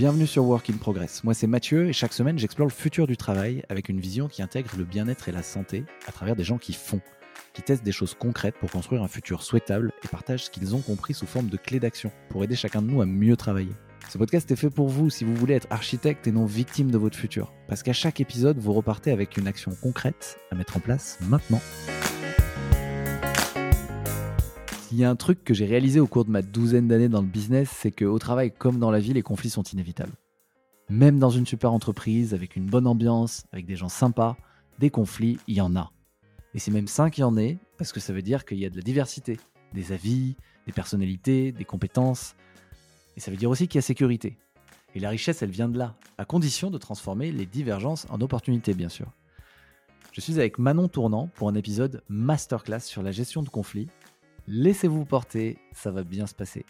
Bienvenue sur Work in Progress. Moi c'est Mathieu et chaque semaine j'explore le futur du travail avec une vision qui intègre le bien-être et la santé à travers des gens qui font, qui testent des choses concrètes pour construire un futur souhaitable et partagent ce qu'ils ont compris sous forme de clés d'action pour aider chacun de nous à mieux travailler. Ce podcast est fait pour vous si vous voulez être architecte et non victime de votre futur. Parce qu'à chaque épisode, vous repartez avec une action concrète à mettre en place maintenant. Il y a un truc que j'ai réalisé au cours de ma douzaine d'années dans le business, c'est qu'au travail comme dans la vie, les conflits sont inévitables. Même dans une super entreprise, avec une bonne ambiance, avec des gens sympas, des conflits, il y en a. Et c'est même sain qu'il y en ait, parce que ça veut dire qu'il y a de la diversité, des avis, des personnalités, des compétences. Et ça veut dire aussi qu'il y a sécurité. Et la richesse, elle vient de là, à condition de transformer les divergences en opportunités, bien sûr. Je suis avec Manon Tournant pour un épisode masterclass sur la gestion de conflits Laissez-vous porter, ça va bien se passer.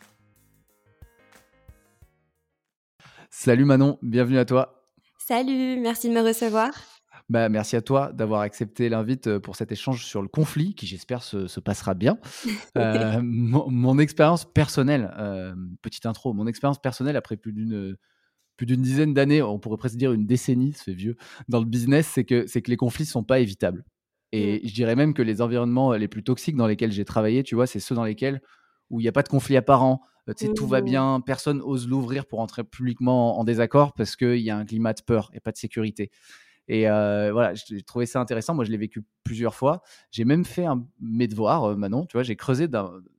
Salut Manon, bienvenue à toi. Salut, merci de me recevoir. Bah, merci à toi d'avoir accepté l'invite euh, pour cet échange sur le conflit qui j'espère se, passera bien. Euh, mon, expérience personnelle, euh, petite intro, mon expérience personnelle après plus d'une plus d'une dizaine d'années, on pourrait presque dire une décennie, fait vieux, dans le business, c'est que, c'est que les conflits ne sont pas évitables. Et mmh. je dirais même que les environnements les plus toxiques dans lesquels j'ai travaillé, tu vois, c'est ceux dans lesquels où il n'y a pas de conflit apparent, tu sais, tout va mmh. bien, personne ose l'ouvrir pour entrer publiquement en, désaccord parce qu'il y a un climat de peur et pas de sécurité. Et voilà, j'ai trouvé ça intéressant. Moi, je l'ai vécu plusieurs fois. J'ai même fait un, mes devoirs, Manon. Tu vois, j'ai creusé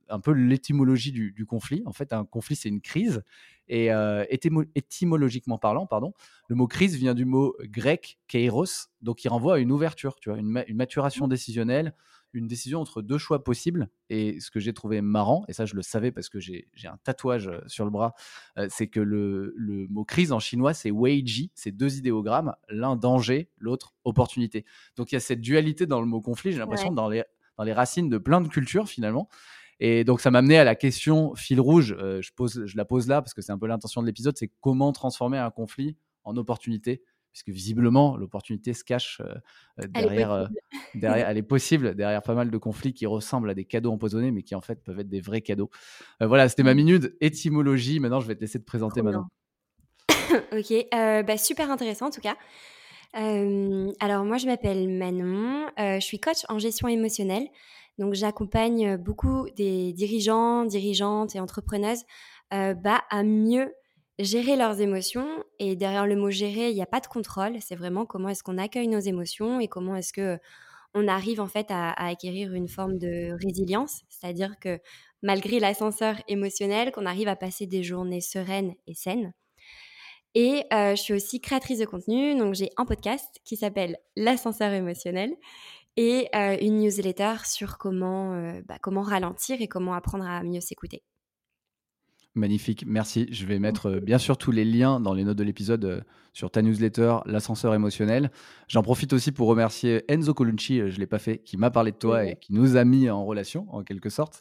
un, peu l'étymologie du, du, conflit. En fait, un conflit, c'est une crise. Et étymologiquement parlant, pardon, le mot crise vient du mot grec kairos, donc qui renvoie à une ouverture, tu vois, une, maturation mmh. décisionnelle, une décision entre deux choix possibles. Et ce que j'ai trouvé marrant, et ça je le savais parce que j'ai un tatouage sur le bras, c'est que le, mot crise en chinois, c'est weiji, c'est deux idéogrammes, l'un danger, l'autre opportunité. Donc il y a cette dualité dans le mot conflit, j'ai l'impression, dans, les, dans les racines de plein de cultures finalement. Et donc, ça m'a amené à la question fil rouge. Euh, je, pose, je la pose là parce que c'est un peu l'intention de l'épisode c'est comment transformer un conflit en opportunité? Puisque visiblement l'opportunité se cache euh, euh, derrière, elle est possible derrière pas mal de conflits qui ressemblent à des cadeaux empoisonnés, mais qui en fait peuvent être des vrais cadeaux. voilà, c'était ma mmh. minute étymologie. Maintenant, je vais te laisser te présenter maintenant. ok, bah, super intéressant en tout cas. alors moi, je m'appelle Manon, je suis coach en gestion émotionnelle. Donc j'accompagne beaucoup des dirigeants, dirigeantes et entrepreneuses euh, bah, à mieux gérer leurs émotions. Et derrière le mot gérer, il n'y a pas de contrôle. C'est vraiment comment est-ce qu'on accueille nos émotions et comment est-ce que on arrive en fait à, acquérir une forme de résilience, c'est-à-dire que malgré l'ascenseur émotionnel, qu'on arrive à passer des journées sereines et saines. Et je suis aussi créatrice de contenu, donc j'ai un podcast qui s'appelle L'ascenseur émotionnel et une newsletter sur comment, bah, comment ralentir et comment apprendre à mieux s'écouter. Magnifique, merci. Je vais mettre bien sûr tous les liens dans les notes de l'épisode sur ta newsletter, l'ascenseur émotionnel. J'en profite aussi pour remercier Enzo Colucci, je ne l'ai pas fait, qui m'a parlé de toi et qui nous a mis en relation en quelque sorte.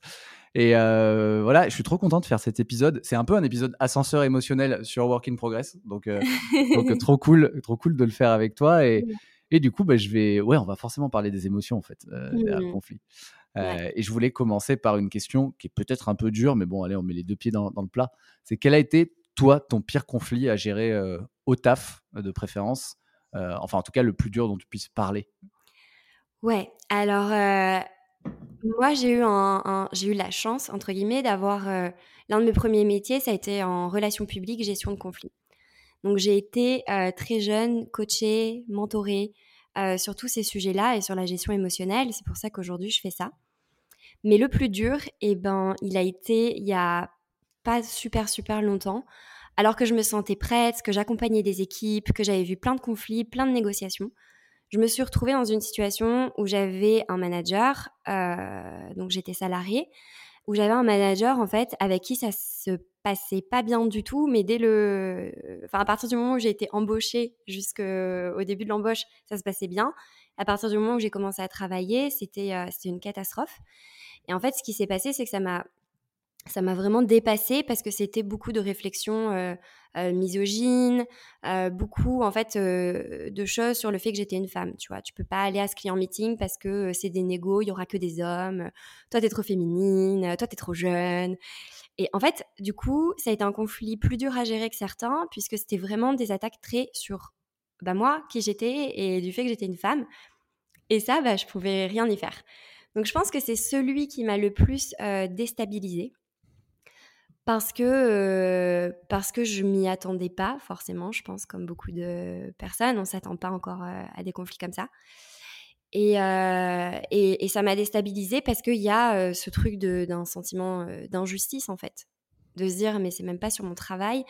Et voilà, je suis trop content de faire cet épisode. C'est un peu un épisode ascenseur émotionnel sur Work in Progress, donc, donc trop cool, trop cool de le faire avec toi. Et, et du coup, bah, je vais, ouais, on va forcément parler des émotions en fait, euh, derrière le mmh. conflit. Euh, et je voulais commencer par une question qui est peut-être un peu dure, mais bon, allez, on met les deux pieds dans, le plat. C'est quel a été toi ton pire conflit à gérer euh, au taf de préférence, enfin en tout cas le plus dur dont tu puisses parler? Ouais, alors moi j'ai eu un, j'ai eu la chance entre guillemets d'avoir l'un de mes premiers métiers, ça a été en relations publiques, gestion de conflits. Donc j'ai été très jeune coachée, mentorée sur tous ces sujets-là et sur la gestion émotionnelle. C'est pour ça qu'aujourd'hui je fais ça. Mais le plus dur, eh ben, il a été il y a pas super super longtemps, alors que je me sentais prête, que j'accompagnais des équipes, que j'avais vu plein de conflits, plein de négociations. Je me suis retrouvée dans une situation où j'avais un manager, donc j'étais salariée, où j'avais un manager en fait avec qui ça se passait pas bien du tout, mais dès le, enfin à partir du moment où j'ai été embauchée jusqu'au début de l'embauche, ça se passait bien. À partir du moment où j'ai commencé à travailler, c'était euh, c'était une catastrophe. Et en fait, ce qui s'est passé, c'est que ça m'a ça m'a vraiment dépassée parce que c'était beaucoup de réflexions euh, euh, misogynes, euh, beaucoup en fait de choses sur le fait que j'étais une femme. Tu vois, tu peux pas aller à ce client meeting parce que c'est des négos, il y aura que des hommes. Toi, t'es trop féminine, toi, t'es trop jeune. Et en fait, du coup, ça a été un conflit plus dur à gérer que certains, puisque c'était vraiment des attaques très sur bah, moi, qui j'étais, et du fait que j'étais une femme. Et ça, bah, je pouvais rien y faire. Donc je pense que c'est celui qui m'a le plus euh, déstabilisée. Parce que, euh, parce que je m'y attendais pas, forcément, je pense, comme beaucoup de personnes. On s'attend pas encore euh, à des conflits comme ça. Et, et, et, ça m'a déstabilisée parce qu'il y a ce truc d'un sentiment d'injustice, en fait. De se dire, mais c'est même pas sur mon travail.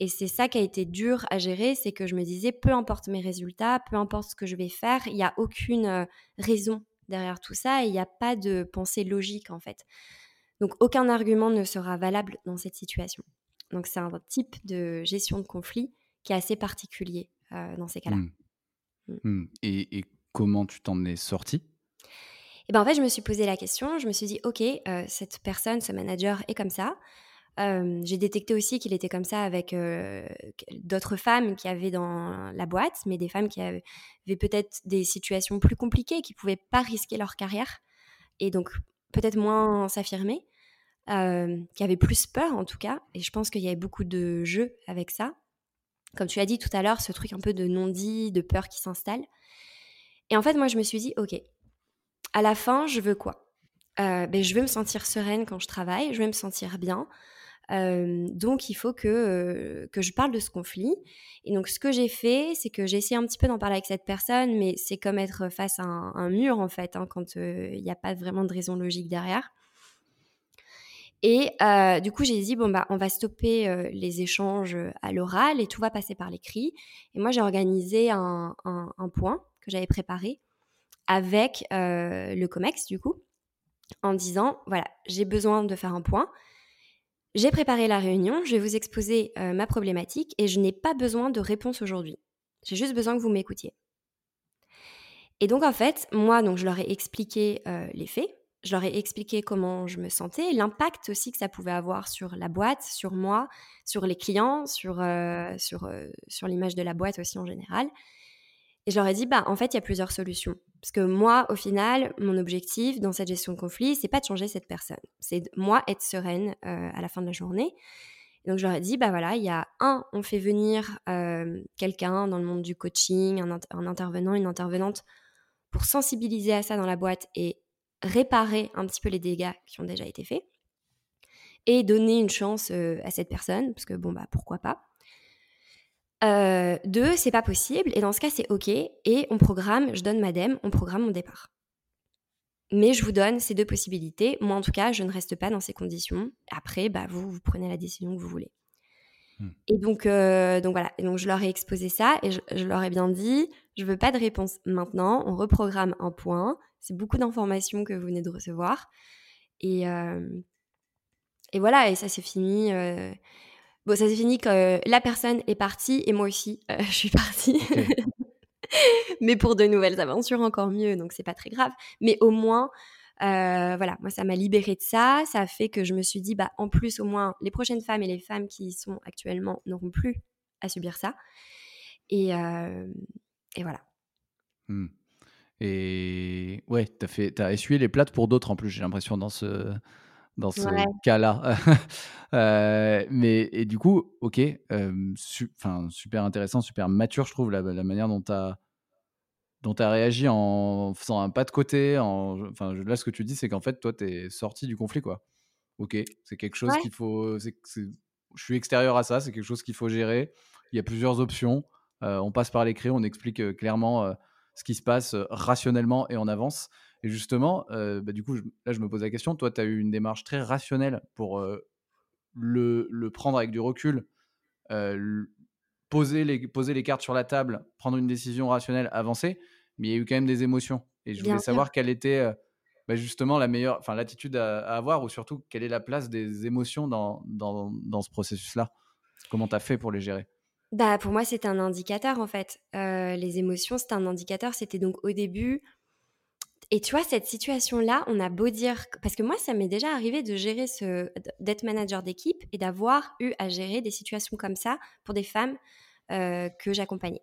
Et c'est ça qui a été dur à gérer, c'est que je me disais, peu importe mes résultats, peu importe ce que je vais faire, il n'y a aucune raison derrière tout ça et il n'y a pas de pensée logique en fait. Donc aucun argument ne sera valable dans cette situation. Donc c'est un type de gestion de conflit qui est assez particulier dans ces cas-là. Mmh. Mmh. Mmh. Et, comment tu t'en es sorti et ben en fait, je me suis posé la question, je me suis dit, ok, cette personne, ce manager est comme ça, j'ai détecté aussi qu'il était comme ça avec d'autres femmes qui avaient dans la boîte, mais des femmes qui avaient, peut-être des situations plus compliquées, qui ne pouvaient pas risquer leur carrière et donc peut-être moins s'affirmer, qui avaient plus peur en tout cas. Et je pense qu'il y avait beaucoup de jeux avec ça. Comme tu as dit tout à l'heure, ce truc un peu de non-dit, de peur qui s'installe. Et en fait, moi, je me suis dit, ok, à la fin, je veux quoi? Ben, Je veux me sentir sereine quand je travaille, je veux me sentir bien donc il faut que, que je parle de ce conflit. Et donc ce que j'ai fait, c'est que j'ai essayé un petit peu d'en parler avec cette personne, mais c'est comme être face à un, mur en fait, hein, quand il n'y a pas vraiment de raison logique derrière. Et du coup, j'ai dit, bon, bah, on va stopper les échanges à l'oral et tout va passer par l'écrit. Et moi, j'ai organisé un, un, un, point que j'avais préparé avec le COMEX, du coup, en disant, voilà, j'ai besoin de faire un point. J'ai préparé la réunion, je vais vous exposer euh, ma problématique et je n'ai pas besoin de réponse aujourd'hui. J'ai juste besoin que vous m'écoutiez. Et donc en fait, moi, donc je leur ai expliqué euh, les faits, je leur ai expliqué comment je me sentais, l'impact aussi que ça pouvait avoir sur la boîte, sur moi, sur les clients, sur, euh, sur, sur l'image de la boîte aussi en général. Et je leur ai dit, bah, en fait, il y a plusieurs solutions. Parce que moi, au final, mon objectif dans cette gestion de conflit, c'est pas de changer cette personne. C'est moi être sereine euh, à la fin de la journée. donc, je leur ai dit, bah voilà, il y a un, on fait venir euh, quelqu'un dans le monde du coaching, un, intervenant, une intervenante, pour sensibiliser à ça dans la boîte et réparer un petit peu les dégâts qui ont déjà été faits. Et donner une chance euh, à cette personne, parce que bon, bah pourquoi pas? Euh, deux, c'est pas possible. Et dans ce cas, c'est OK. Et on programme, je donne ma DEM, on programme mon départ. Mais je vous donne ces deux possibilités. Moi, en tout cas, je ne reste pas dans ces conditions. Après, bah, vous, vous prenez la décision que vous voulez. Hmm. Et donc, euh, donc voilà. Et donc, je leur ai exposé ça et je, leur ai bien dit je veux pas de réponse maintenant. On reprogramme un point. C'est beaucoup d'informations que vous venez de recevoir. Et, euh, et voilà. Et ça s'est fini. Euh, Bon, ça s'est fini que euh, la personne est partie et moi aussi, euh, je suis partie. Mais pour de nouvelles aventures, encore mieux, donc c'est pas très grave. Mais au moins, euh, voilà, moi ça m'a libérée de ça. Ça a fait que je me suis dit, bah en plus, au moins, les prochaines femmes et les femmes qui y sont actuellement n'auront plus à subir ça. Et, et voilà. Mmh. Et ouais, t'as fait, as essuyé les plates pour d'autres en plus. J'ai l'impression dans ce dans ce cas-là. Euh, mais et du coup, ok, enfin super intéressant, super mature, je trouve la, la manière dont tu as dont tu as réagi en faisant un pas de côté. Enfin, là, ce que tu dis, c'est qu'en fait, toi, tu es sorti du conflit, quoi. Ok, c'est quelque chose qu'il faut. je suis extérieur à ça, c'est quelque chose qu'il faut gérer. Il y a plusieurs options. on passe par l'écrit, on explique clairement ce qui se passe rationnellement et on avance. Et justement, euh, bah, du coup, là, je me pose la question. Toi, tu as eu une démarche très rationnelle pour euh, le, le, prendre avec du recul, euh, poser, les, poser les cartes sur la table, prendre une décision rationnelle, avancer. Mais il y a eu quand même des émotions. Et je voulais savoir quelle était bah, justement la meilleure, enfin, l'attitude à, avoir, ou surtout quelle est la place des émotions dans, dans, dans ce processus-là? Comment tu as fait pour les gérer? Bah, Pour moi, c'est un indicateur en fait. les émotions, c'est un indicateur. C'était donc au début et tu vois, cette situation-là, on a beau dire, parce que moi, ça m'est déjà arrivé de gérer ce, d'être manager d'équipe et d'avoir eu à gérer des situations comme ça pour des femmes euh, que j'accompagnais.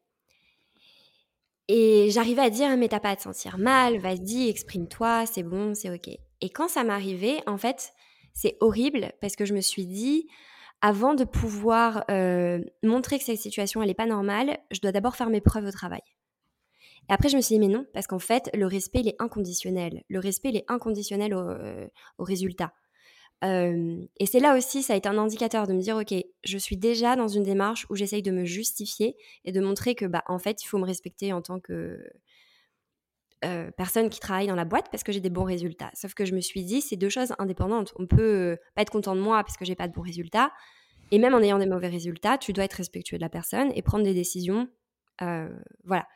Et j'arrivais à dire, mais t'as pas à te sentir mal, vas-y, exprime-toi, c'est bon, c'est ok. Et quand ça m'arrivait, en fait, c'est horrible parce que je me suis dit, avant de pouvoir euh, montrer que cette situation elle est pas normale, je dois d'abord faire mes preuves au travail. Et après, je me suis dit, mais non, parce qu'en fait, le respect, il est inconditionnel. Le respect, il est inconditionnel au, euh, résultat. Euh, et c'est là aussi, ça a été un indicateur de me dire, OK, je suis déjà dans une démarche où j'essaye de me justifier et de montrer que, bah, en fait, il faut me respecter en tant que euh, personne qui travaille dans la boîte parce que j'ai des bons résultats. Sauf que je me suis dit, c'est deux choses indépendantes. On peut pas être content de moi parce que j'ai pas de bons résultats. Et même en ayant des mauvais résultats, tu dois être respectueux de la personne et prendre des décisions. voilà.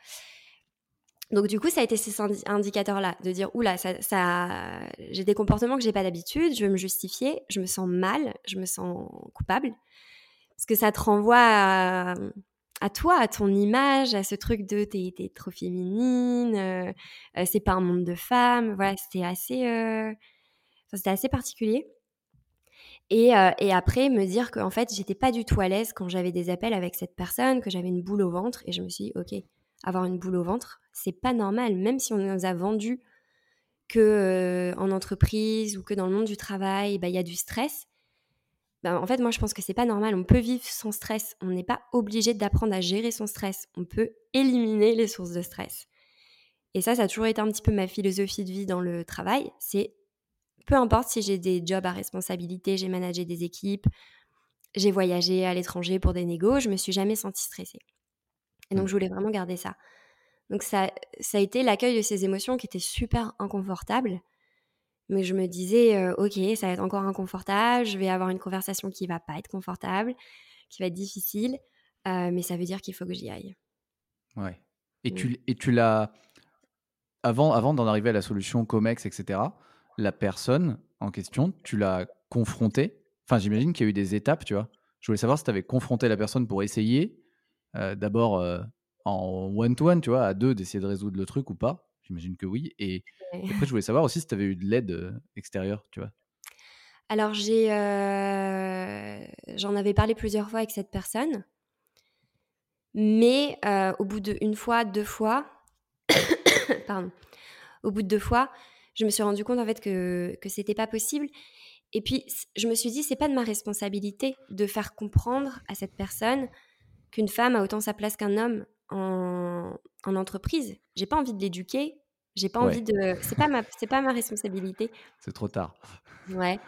Donc du coup, ça a été ces indicateurs-là, de dire, oula, ça, ça... j'ai des comportements que j'ai pas d'habitude, je veux me justifier, je me sens mal, je me sens coupable, parce que ça te renvoie à, toi, à ton image, à ce truc de t'es, es trop féminine, euh, euh, c'est pas un monde de femmes, voilà, c'était assez, euh, assez particulier. Et, et, après, me dire qu'en fait, j'étais pas du tout à l'aise quand j'avais des appels avec cette personne, que j'avais une boule au ventre, et je me suis dit, ok, avoir une boule au ventre, c'est pas normal, même si on nous a vendu que euh, en entreprise ou que dans le monde du travail, bah, il y a du stress. Bah, en fait, moi, je pense que c'est pas normal. On peut vivre sans stress. On n'est pas obligé d'apprendre à gérer son stress. On peut éliminer les sources de stress. Et ça, ça a toujours été un petit peu ma philosophie de vie dans le travail. C'est peu importe si j'ai des jobs à responsabilité, j'ai managé des équipes, j'ai voyagé à l'étranger pour des négos, je me suis jamais sentie stressée. Et donc, mmh. je voulais vraiment garder ça. Donc, ça, ça a été l'accueil de ces émotions qui était super inconfortable. Mais je me disais, euh, ok, ça va être encore inconfortable, je vais avoir une conversation qui va pas être confortable, qui va être difficile, euh, mais ça veut dire qu'il faut que j'y aille. Ouais. Et tu, et tu l'as. Avant, avant d'en arriver à la solution COMEX, etc., la personne en question, tu l'as confrontée? Enfin, j'imagine qu'il y a eu des étapes, tu vois. Je voulais savoir si tu avais confronté la personne pour essayer euh, d'abord en one-to-one, tu vois, à deux, d'essayer de résoudre le truc ou pas. J'imagine que oui. Et, après, je voulais savoir aussi si tu avais eu de l'aide euh, extérieure, tu vois. Alors, j'ai, j'en avais parlé plusieurs fois avec cette personne. Mais au bout d'une fois, deux fois, pardon, au bout de deux fois, je me suis rendu compte en fait que, que c'était pas possible. Et puis, je me suis dit, c'est pas de ma responsabilité de faire comprendre à cette personne qu'une femme a autant sa place qu'un homme en, en entreprise. J'ai pas envie de l'éduquer. J'ai pas envie de. C'est pas ma, c'est pas ma responsabilité. C'est trop tard. Ouais.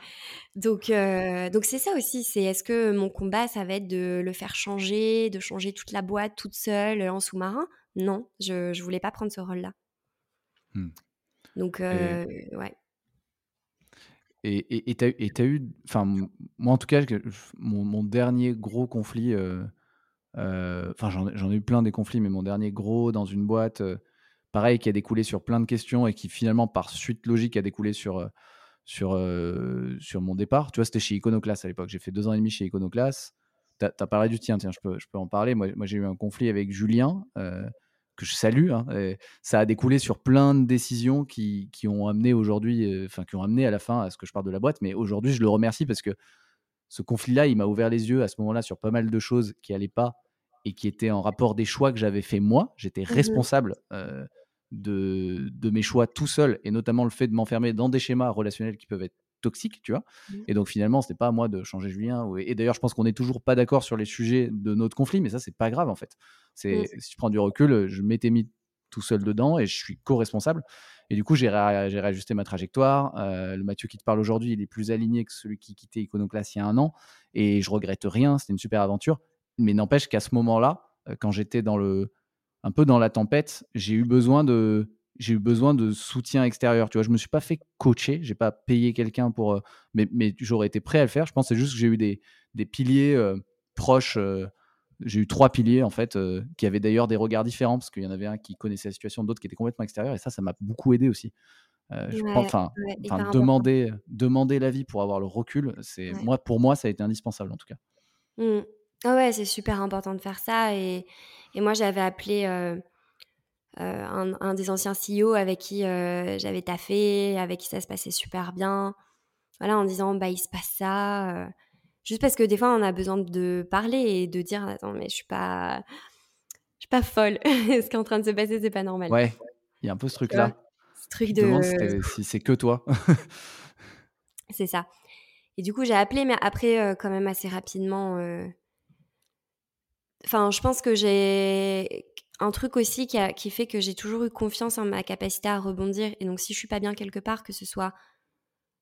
Donc, euh, donc c'est ça aussi. C'est est-ce que mon combat, ça va être de le faire changer, de changer toute la boîte toute seule en sous-marin? Non, je, je voulais pas prendre ce rôle-là. Hmm. Donc, euh, ouais. Et tu as, eu, enfin, moi en tout cas, mon, mon dernier gros conflit, euh, euh, enfin, j'en ai eu plein des conflits, mais mon dernier gros dans une boîte, euh, pareil, qui a découlé sur plein de questions et qui finalement, par suite logique, a découlé sur, euh, sur, sur mon départ. Tu vois, c'était chez Iconoclast à l'époque. J'ai fait deux ans et demi chez Iconoclast. Tu as, parlé du tien, tiens, je peux, je peux en parler. Moi, moi j'ai eu un conflit avec Julien, que je salue. Hein, ça a découlé sur plein de décisions qui, qui ont amené aujourd'hui, enfin, qui ont amené à la fin à ce que je parte de la boîte. Mais aujourd'hui, je le remercie parce que ce conflit-là, il m'a ouvert les yeux à ce moment-là sur pas mal de choses qui n'allaient pas et qui étaient en rapport des choix que j'avais fait moi. J'étais mmh responsable euh, de, de, mes choix tout seul, et notamment le fait de m'enfermer dans des schémas relationnels qui peuvent être toxiques, tu vois. Mmh. Et donc finalement, ce n'était pas à moi de changer Julien. Et d'ailleurs, je pense qu'on n'est toujours pas d'accord sur les sujets de notre conflit, mais ça, c'est pas grave en fait. C'est mmh. si je prends du recul, je m'étais mis tout seul dedans et je suis co-responsable. Et du coup, j'ai réajusté ma trajectoire. Euh, le Mathieu qui te parle aujourd'hui, il est plus aligné que celui qui quittait Iconoclast il y a un an. Et je regrette rien, c'était une super aventure. Mais n'empêche qu'à ce moment-là, euh, quand j'étais dans le, un peu dans la tempête, j'ai eu besoin de, j'ai eu besoin de soutien extérieur. Tu vois, je me suis pas fait coacher, j'ai pas payé quelqu'un pour, euh, mais, mais j'aurais été prêt à le faire. Je pense c'est juste que j'ai eu des, des piliers proches j'ai eu trois piliers en fait euh, qui avaient d'ailleurs des regards différents parce qu'il y en avait un qui connaissait la situation, d'autres qui étaient complètement extérieurs et ça, ça m'a beaucoup aidé aussi. Euh, je enfin, demander, demander l'avis pour avoir le recul, c'est moi pour moi ça a été indispensable en tout cas. Mmh. Ah ouais, c'est super important de faire ça et, et moi j'avais appelé euh, un, un, des anciens CEO avec qui j'avais taffé, avec qui ça se passait super bien, voilà en disant bah il se passe ça Juste parce que des fois, on a besoin de parler et de dire Attends, mais je suis pas. Je suis pas folle. ce qui est en train de se passer, c'est pas normal. Ouais, il y a un peu ce truc-là. Ce truc de. si c'est que toi. c'est ça. Et du coup, j'ai appelé, mais après, quand même assez rapidement. Enfin, je pense que j'ai un truc aussi qui, qui fait que j'ai toujours eu confiance en ma capacité à rebondir. Et donc, si je suis pas bien quelque part, que ce soit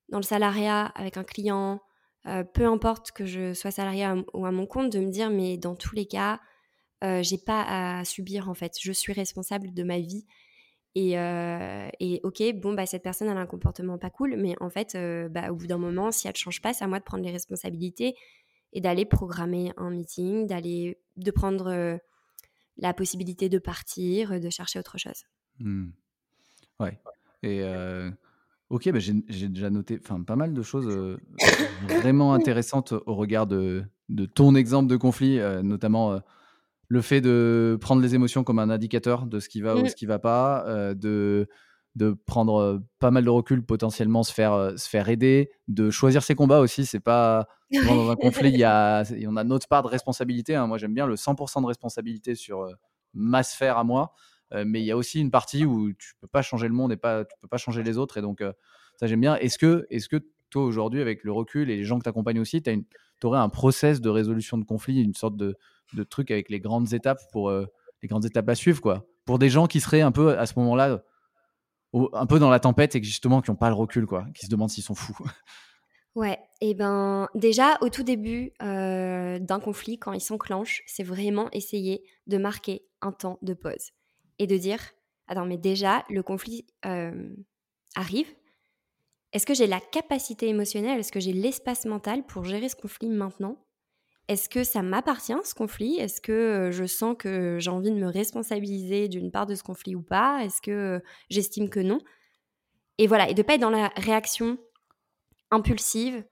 dans le salariat, avec un client, euh, peu importe que je sois salarié ou à mon compte, de me dire, mais dans tous les cas, euh, j'ai pas à subir en fait. Je suis responsable de ma vie. Et, euh, et ok, bon, bah, cette personne elle a un comportement pas cool, mais en fait, bah, au bout d'un moment, si elle ne change pas, c'est à moi de prendre les responsabilités et d'aller programmer un meeting, d'aller, de prendre la possibilité de partir, de chercher autre chose. Mmh. Ouais. Et Ok, bah, j'ai déjà noté enfin, pas mal de choses vraiment intéressantes au regard de, de ton exemple de conflit, notamment le fait de prendre les émotions comme un indicateur de ce qui va ou mmh. ce qui va pas, de, de prendre pas mal de recul, potentiellement se faire, se faire aider, de choisir ses combats aussi. C'est pas dans un conflit, il y a, on a notre part de responsabilité. Hein. Moi, j'aime bien le 100% de responsabilité sur ma sphère à moi. Mais il y a aussi une partie où tu peux pas changer le monde et pas, tu peux pas changer les autres. Et donc, ça, j'aime bien. Est-ce que, est que toi, aujourd'hui, avec le recul et les gens que tu accompagnes aussi, tu aurais un process de résolution de conflit, une sorte de, truc avec les grandes étapes pour les grandes étapes à suivre, quoi? Pour des gens qui seraient un peu à ce moment-là, un peu dans la tempête et justement qui n'ont pas le recul, quoi, qui se demandent s'ils sont fous. Ouais, et ben déjà au tout début d'un conflit, quand il s'enclenche, c'est vraiment essayer de marquer un temps de pause et de dire attends, mais déjà, le conflit arrive. Est-ce que j'ai la capacité émotionnelle, est-ce que j'ai l'espace mental pour gérer ce conflit maintenant? Est-ce que ça m'appartient, ce conflit? Est-ce que je sens que j'ai envie de me responsabiliser d'une part de ce conflit ou pas? Est-ce que j'estime que non? Et voilà, et de ne pas être dans la réaction impulsive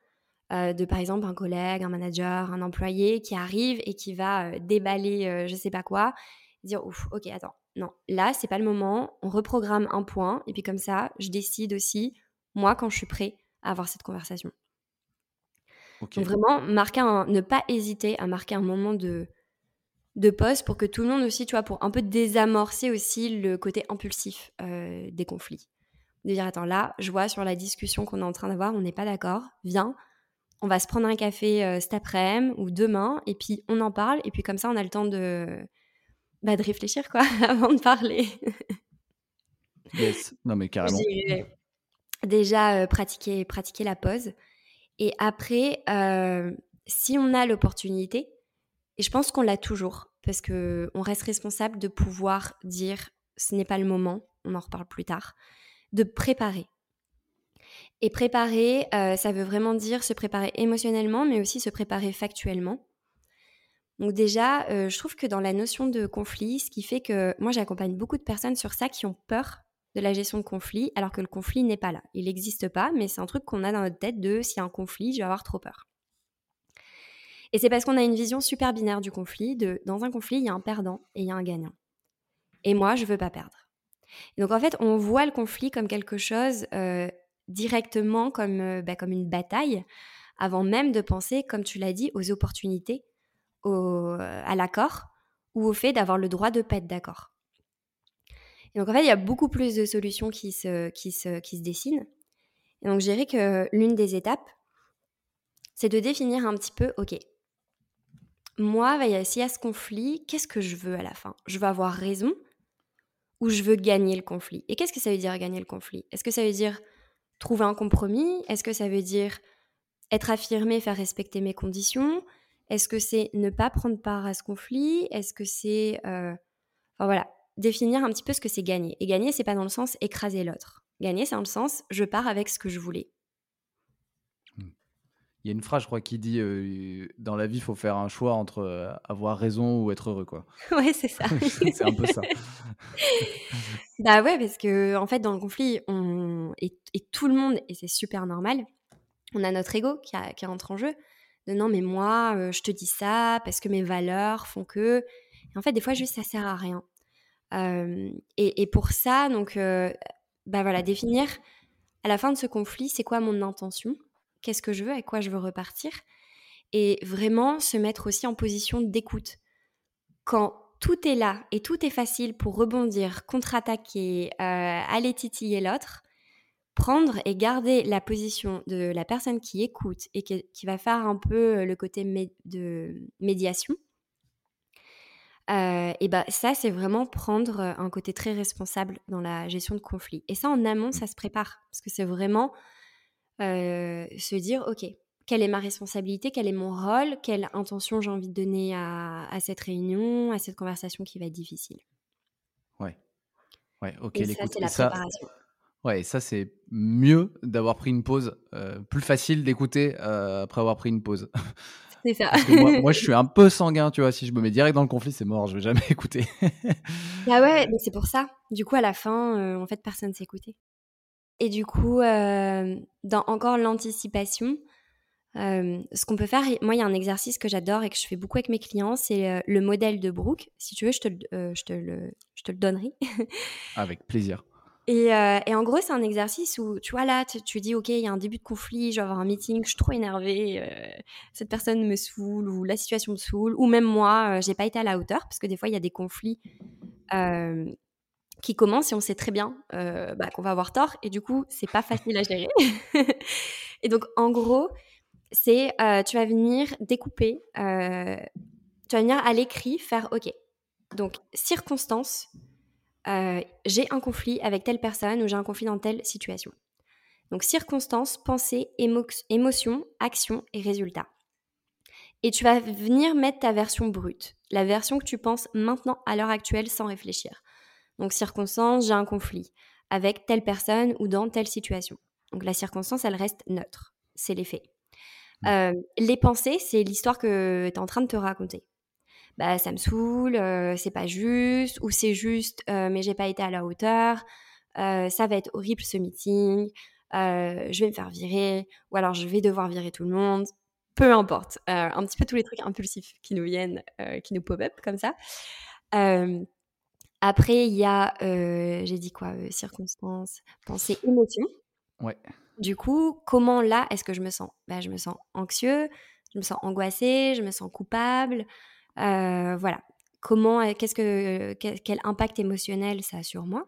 de, par exemple, un collègue, un manager, un employé qui arrive et qui va déballer je sais pas quoi, dire ouf, ok, attends, non, là, c'est pas le moment, on reprogramme un point, et puis comme ça, je décide aussi, moi, quand je suis prêt à avoir cette conversation. Donc vraiment, marquer un, ne pas hésiter à marquer un moment de, de pause pour que tout le monde aussi, tu vois, pour un peu désamorcer aussi le côté impulsif euh, des conflits. De dire, attends, là, je vois sur la discussion qu'on est en train d'avoir, on n'est pas d'accord, viens, on va se prendre un café euh, cet après-midi ou demain, et puis on en parle, et puis comme ça, on a le temps de, bah, de réfléchir quoi avant de parler. yes, non mais carrément. Déjà pratiquer, pratiquer la pause. Et après, si on a l'opportunité, et je pense qu'on l'a toujours, parce que on reste responsable de pouvoir dire ce n'est pas le moment, on en reparle plus tard, de préparer. Et préparer, ça veut vraiment dire se préparer émotionnellement, mais aussi se préparer factuellement. Donc déjà, euh, je trouve que dans la notion de conflit, ce qui fait que moi j'accompagne beaucoup de personnes sur ça qui ont peur de la gestion de conflit, alors que le conflit n'est pas là. Il n'existe pas, mais c'est un truc qu'on a dans notre tête de s'il y a un conflit, je vais avoir trop peur. Et c'est parce qu'on a une vision super binaire du conflit, de dans un conflit, il y a un perdant et il y a un gagnant. Et moi, je veux pas perdre. donc en fait, on voit le conflit comme quelque chose euh, directement euh, bah, comme une bataille, avant même de penser, comme tu l'as dit, aux opportunités à l'accord ou au fait d'avoir le droit de pas être d'accord. Et donc en fait, il y a beaucoup plus de solutions qui se, qui se, qui se dessinent. Et donc je dirais que l'une des étapes, c'est de définir un petit peu, ok, moi, s'il y a ce conflit, qu'est-ce que je veux à la fin? Je veux avoir raison ou je veux gagner le conflit? Et qu'est-ce que ça veut dire gagner le conflit? Est-ce que ça veut dire trouver un compromis? Est-ce que ça veut dire être affirmé, faire respecter mes conditions? Est-ce que c'est ne pas prendre part à ce conflit? Est-ce que c'est... Euh, enfin voilà, définir un petit peu ce que c'est gagner. Et gagner, c'est pas dans le sens écraser l'autre. Gagner, c'est dans le sens je pars avec ce que je voulais. Hmm. Il y a une phrase, je crois, qui dit euh, dans la vie, il faut faire un choix entre euh, avoir raison ou être heureux, quoi. ouais, c'est ça. c'est un peu ça. bah ouais, parce que en fait, dans le conflit, on et, tout le monde, et c'est super normal, on a notre ego qui, qui entre en jeu non mais moi euh, je te dis ça parce que mes valeurs font que. En fait des fois juste ça sert à rien. Et, pour ça donc euh, bah voilà définir à la fin de ce conflit c'est quoi mon intention qu'est-ce que je veux avec quoi je veux repartir et vraiment se mettre aussi en position d'écoute. Quand tout est là et tout est facile pour rebondir contre-attaquer euh, aller titiller l'autre prendre et garder la position de la personne qui écoute et qui, va faire un peu le côté de médiation, euh, et bah ça, c'est vraiment prendre un côté très responsable dans la gestion de conflits. Et ça, en amont, ça se prépare. Parce que c'est vraiment se dire, OK, quelle est ma responsabilité, quel est mon rôle, quelle intention j'ai envie de donner à, cette réunion, à cette conversation qui va être difficile. Ouais. Ouais, ok. Et ça, c'est la préparation. Ouais, ça, c'est mieux d'avoir pris une pause, plus facile d'écouter après avoir pris une pause. C'est ça. moi, je suis un peu sanguin, tu vois. Si je me mets direct dans le conflit, c'est mort, je vais jamais écouter. bah ouais, mais c'est pour ça. Du coup, à la fin, en fait, personne s'est écouté. Et du coup, dans encore l'anticipation, ce qu'on peut faire, moi, il y a un exercice que j'adore et que je fais beaucoup avec mes clients, c'est le modèle de Brooke. Si tu veux, je te, je te, le, je te le donnerai. avec plaisir. Et, en gros, c'est un exercice où, tu vois, là, tu, dis, OK, il y a un début de conflit, je vais avoir un meeting, je suis trop énervée, cette personne me saoule, ou la situation me saoule, ou même moi, j'ai pas été à la hauteur, parce que des fois, il y a des conflits qui commencent et on sait très bien bah, qu'on va avoir tort, et du coup, c'est pas facile à gérer. et donc, en gros, c'est euh, tu vas venir découper, euh, tu vas venir à l'écrit faire OK. Donc, circonstance, euh, j'ai un conflit avec telle personne ou j'ai un conflit dans telle situation. Donc, circonstance, pensée, émotion, action et résultat. Et tu vas venir mettre ta version brute, la version que tu penses maintenant à l'heure actuelle sans réfléchir. Donc, circonstance, j'ai un conflit avec telle personne ou dans telle situation. Donc, la circonstance, elle reste neutre. C'est les faits. Mmh. les pensées, c'est l'histoire que tu es en train de te raconter. Bah, ça me saoule, c'est pas juste, ou c'est juste, mais j'ai pas été à la hauteur, ça va être horrible ce meeting, je vais me faire virer, ou alors je vais devoir virer tout le monde, peu importe. un petit peu tous les trucs impulsifs qui nous viennent, qui nous pop-up comme ça. après, il y a, j'ai dit quoi, circonstances, pensées, émotions. Ouais. Du coup, comment là est-ce que je me sens? Bah, Je me sens anxieux, je me sens angoissée, je me sens coupable. Euh, voilà. Comment, euh, qu'est-ce que, quel, impact émotionnel ça a sur moi?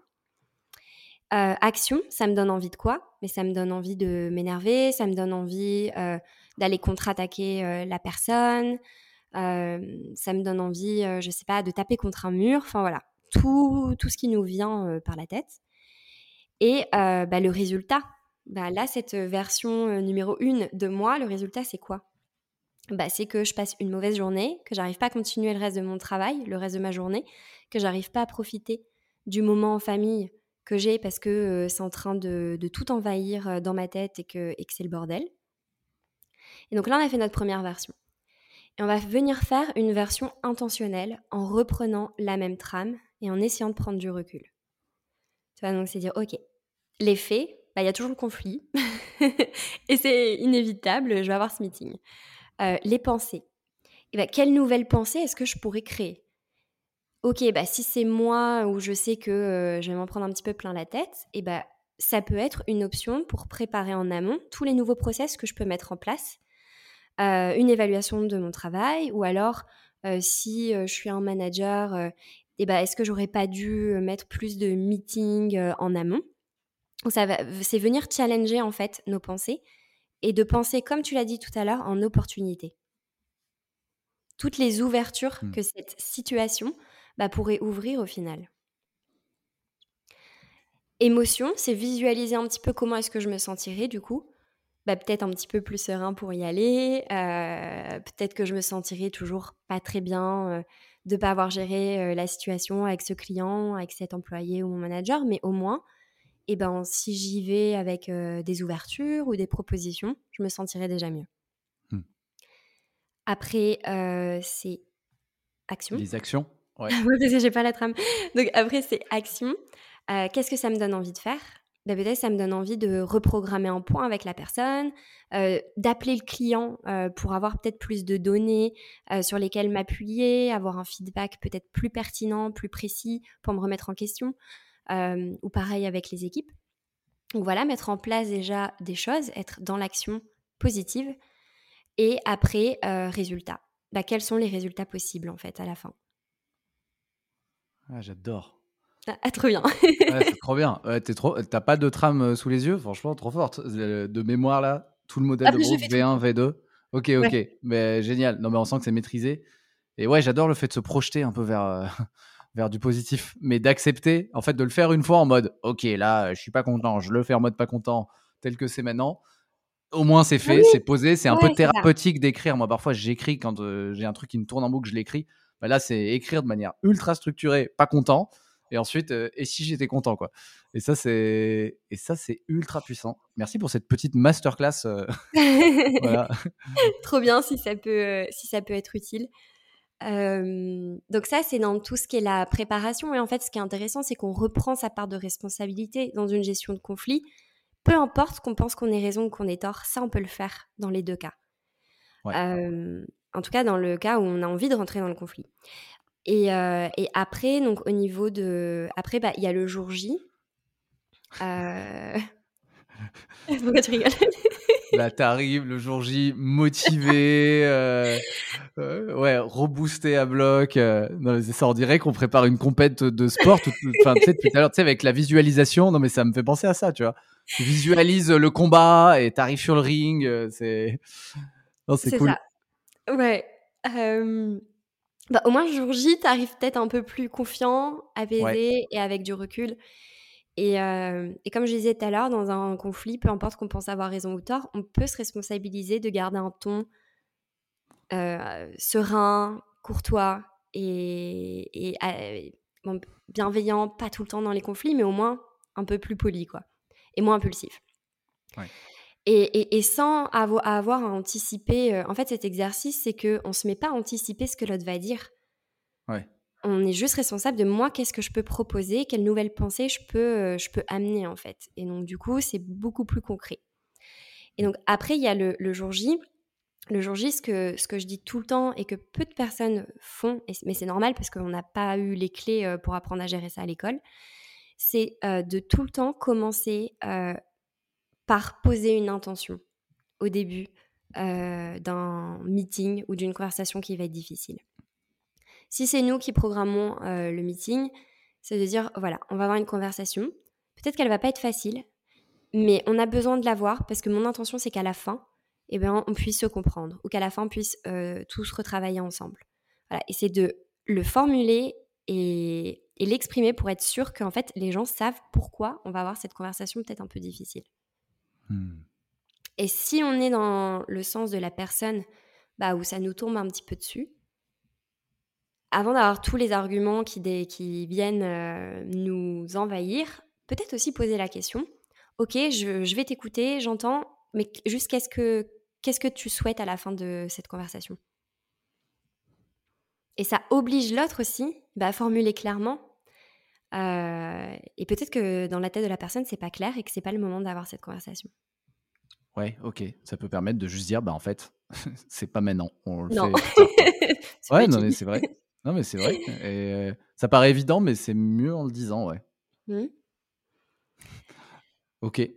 Euh, Action, ça me donne envie de quoi? Mais ça me donne envie de m'énerver, ça me donne envie d'aller contre-attaquer la personne, ça me donne envie, je sais pas, de taper contre un mur. Enfin voilà, tout, tout ce qui nous vient par la tête. Et bah, le résultat, bah, là, cette version numéro une de moi, le résultat, c'est quoi? Bah, C'est que je passe une mauvaise journée, que j'arrive pas à continuer le reste de mon travail, le reste de ma journée, que j'arrive pas à profiter du moment en famille que j'ai parce que c'est en train de, tout envahir dans ma tête et que, et que c'est le bordel. Et donc là, on a fait notre première version. Et on va venir faire une version intentionnelle en reprenant la même trame et en essayant de prendre du recul. Tu vois, donc c'est dire, ok, les faits, bah, il y a toujours le conflit. et c'est inévitable, je vais avoir ce meeting. Euh, les pensées. Et bah, quelle nouvelle pensée est-ce que je pourrais créer? Ok, bah, si c'est moi où je sais que euh, je vais m'en prendre un petit peu plein la tête, et bah, ça peut être une option pour préparer en amont tous les nouveaux process que je peux mettre en place. Euh, une évaluation de mon travail, ou alors si je suis un manager, et bah, est-ce que j'aurais pas dû mettre plus de meetings en amont? C'est venir challenger en fait nos pensées et de penser, comme tu l'as dit tout à l'heure, en opportunité. Toutes les ouvertures mmh. que cette situation bah, pourrait ouvrir au final. Émotion, c'est visualiser un petit peu comment est-ce que je me sentirais du coup. Bah, peut-être un petit peu plus serein pour y aller. Euh, peut-être que je me sentirais toujours pas très bien euh, de ne pas avoir géré euh, la situation avec ce client, avec cet employé ou mon manager, mais au moins et ben si j'y vais avec des ouvertures ou des propositions, je me sentirai déjà mieux. Mmh. Après, c'est action. Les actions Ouais. j'ai pas la trame. Donc après, c'est action. Qu'est-ce que ça me donne envie de faire? Ben, Peut-être ça me donne envie de reprogrammer un point avec la personne, d'appeler le client pour avoir peut-être plus de données sur lesquelles m'appuyer, avoir un feedback peut-être plus pertinent, plus précis pour me remettre en question. Euh, ou pareil avec les équipes. Donc voilà, mettre en place déjà des choses, être dans l'action positive. Et après, euh, résultats. Bah, quels sont les résultats possibles en fait à la fin? Ah, J'adore. Ah, ah, trop bien. ouais, c'est trop bien. Tu trop... T'as pas de trame sous les yeux? Franchement, trop forte. De mémoire, là, tout le modèle ah, de groupe V1, V2. Ok, ok. Mais génial. Non, mais on sent que c'est maîtrisé. Et ouais, j'adore le fait de se projeter un peu vers, vers du positif, mais d'accepter, en fait, de le faire une fois en mode, ok, là, je suis pas content, je le fais en mode pas content, tel que c'est maintenant. Au moins, c'est fait, c'est posé, c'est un peu thérapeutique d'écrire. Moi, parfois, j'écris quand euh, j'ai un truc qui me tourne en boucle, je l'écris. Bah, là, c'est écrire de manière ultra structurée, pas content. Et ensuite, euh, et si j'étais content, quoi. Et ça, c'est et ça, c'est ultra puissant. Merci pour cette petite masterclass. Euh. Trop bien, si ça peut, si ça peut être utile donc ça, c'est dans tout ce qui est la préparation. Et en fait, ce qui est intéressant, c'est qu'on reprend sa part de responsabilité dans une gestion de conflit. Peu importe qu'on pense qu'on ait raison ou qu'on ait tort, ça, on peut le faire dans les deux cas. en tout cas, dans le cas où on a envie de rentrer dans le conflit. Et, et après, donc au niveau de... Après, bah, il y a le jour J. Pourquoi tu rigoles Là, t'arrives le jour J, motivé, euh, euh, ouais, reboosté à bloc. Euh, non, ça, on dirait qu'on prépare une compète de sport. Enfin, tu sais, tout à l'heure, tu sais, avec la visualisation. Non, mais ça me fait penser à ça, tu vois. Tu visualises le combat et t'arrives sur le ring. c'est, c'est cool. Ça. Ouais. Bah, au moins, le jour J, t'arrives peut-être un peu plus confiant, apaisé et avec du recul. Euh, et, comme je disais tout à l'heure, dans un conflit, peu importe qu'on pense avoir raison ou tort, on peut se responsabiliser de garder un ton euh, serein, courtois et, euh, bienveillant, pas tout le temps dans les conflits, mais au moins un peu plus poli, quoi, et moins impulsif. Et, sans avoir, avoir, à anticiper, en fait, cet exercice, c'est qu'on ne se met pas à anticiper ce que l'autre va dire. Ouais on est juste responsable de moi, qu'est-ce que je peux proposer, quelle nouvelle pensée je peux, euh, je peux amener en fait. Et donc du coup, c'est beaucoup plus concret. Et donc après, il y a le, jour J. Le jour J, ce que, ce que je dis tout le temps et que peu de personnes font, mais c'est normal parce qu'on n'a pas eu les clés euh, pour apprendre à gérer ça à l'école, c'est euh, de tout le temps commencer par poser une intention au début d'un meeting ou d'une conversation qui va être difficile. Si c'est nous qui programmons euh, le meeting, c'est de dire voilà, on va avoir une conversation. Peut-être qu'elle va pas être facile, mais on a besoin de la voir parce que mon intention c'est qu'à la fin, eh ben, on puisse se comprendre ou qu'à la fin on puisse euh, tous retravailler ensemble. Voilà, et c'est de le formuler et, l'exprimer pour être sûr qu'en fait les gens savent pourquoi on va avoir cette conversation peut-être un peu difficile. Hmm. Et si on est dans le sens de la personne bah, où ça nous tombe un petit peu dessus, avant d'avoir tous les arguments qui, qui viennent euh, nous envahir, peut-être aussi poser la question. Ok, je, vais t'écouter, j'entends, mais juste qu'est-ce que, qu'est-ce que tu souhaites à la fin de cette conversation? Et ça oblige l'autre aussi bah, à formuler clairement. Euh, et peut-être que dans la tête de la personne, c'est pas clair et que c'est pas le moment d'avoir cette conversation. Ouais, ok. Ça peut permettre de juste dire, bah en fait, c'est pas maintenant. On le non. fait. ouais, non, mais c'est vrai. Non, mais c'est vrai. Et ça paraît évident, mais c'est mieux en le disant, ouais. Mmh. Ok.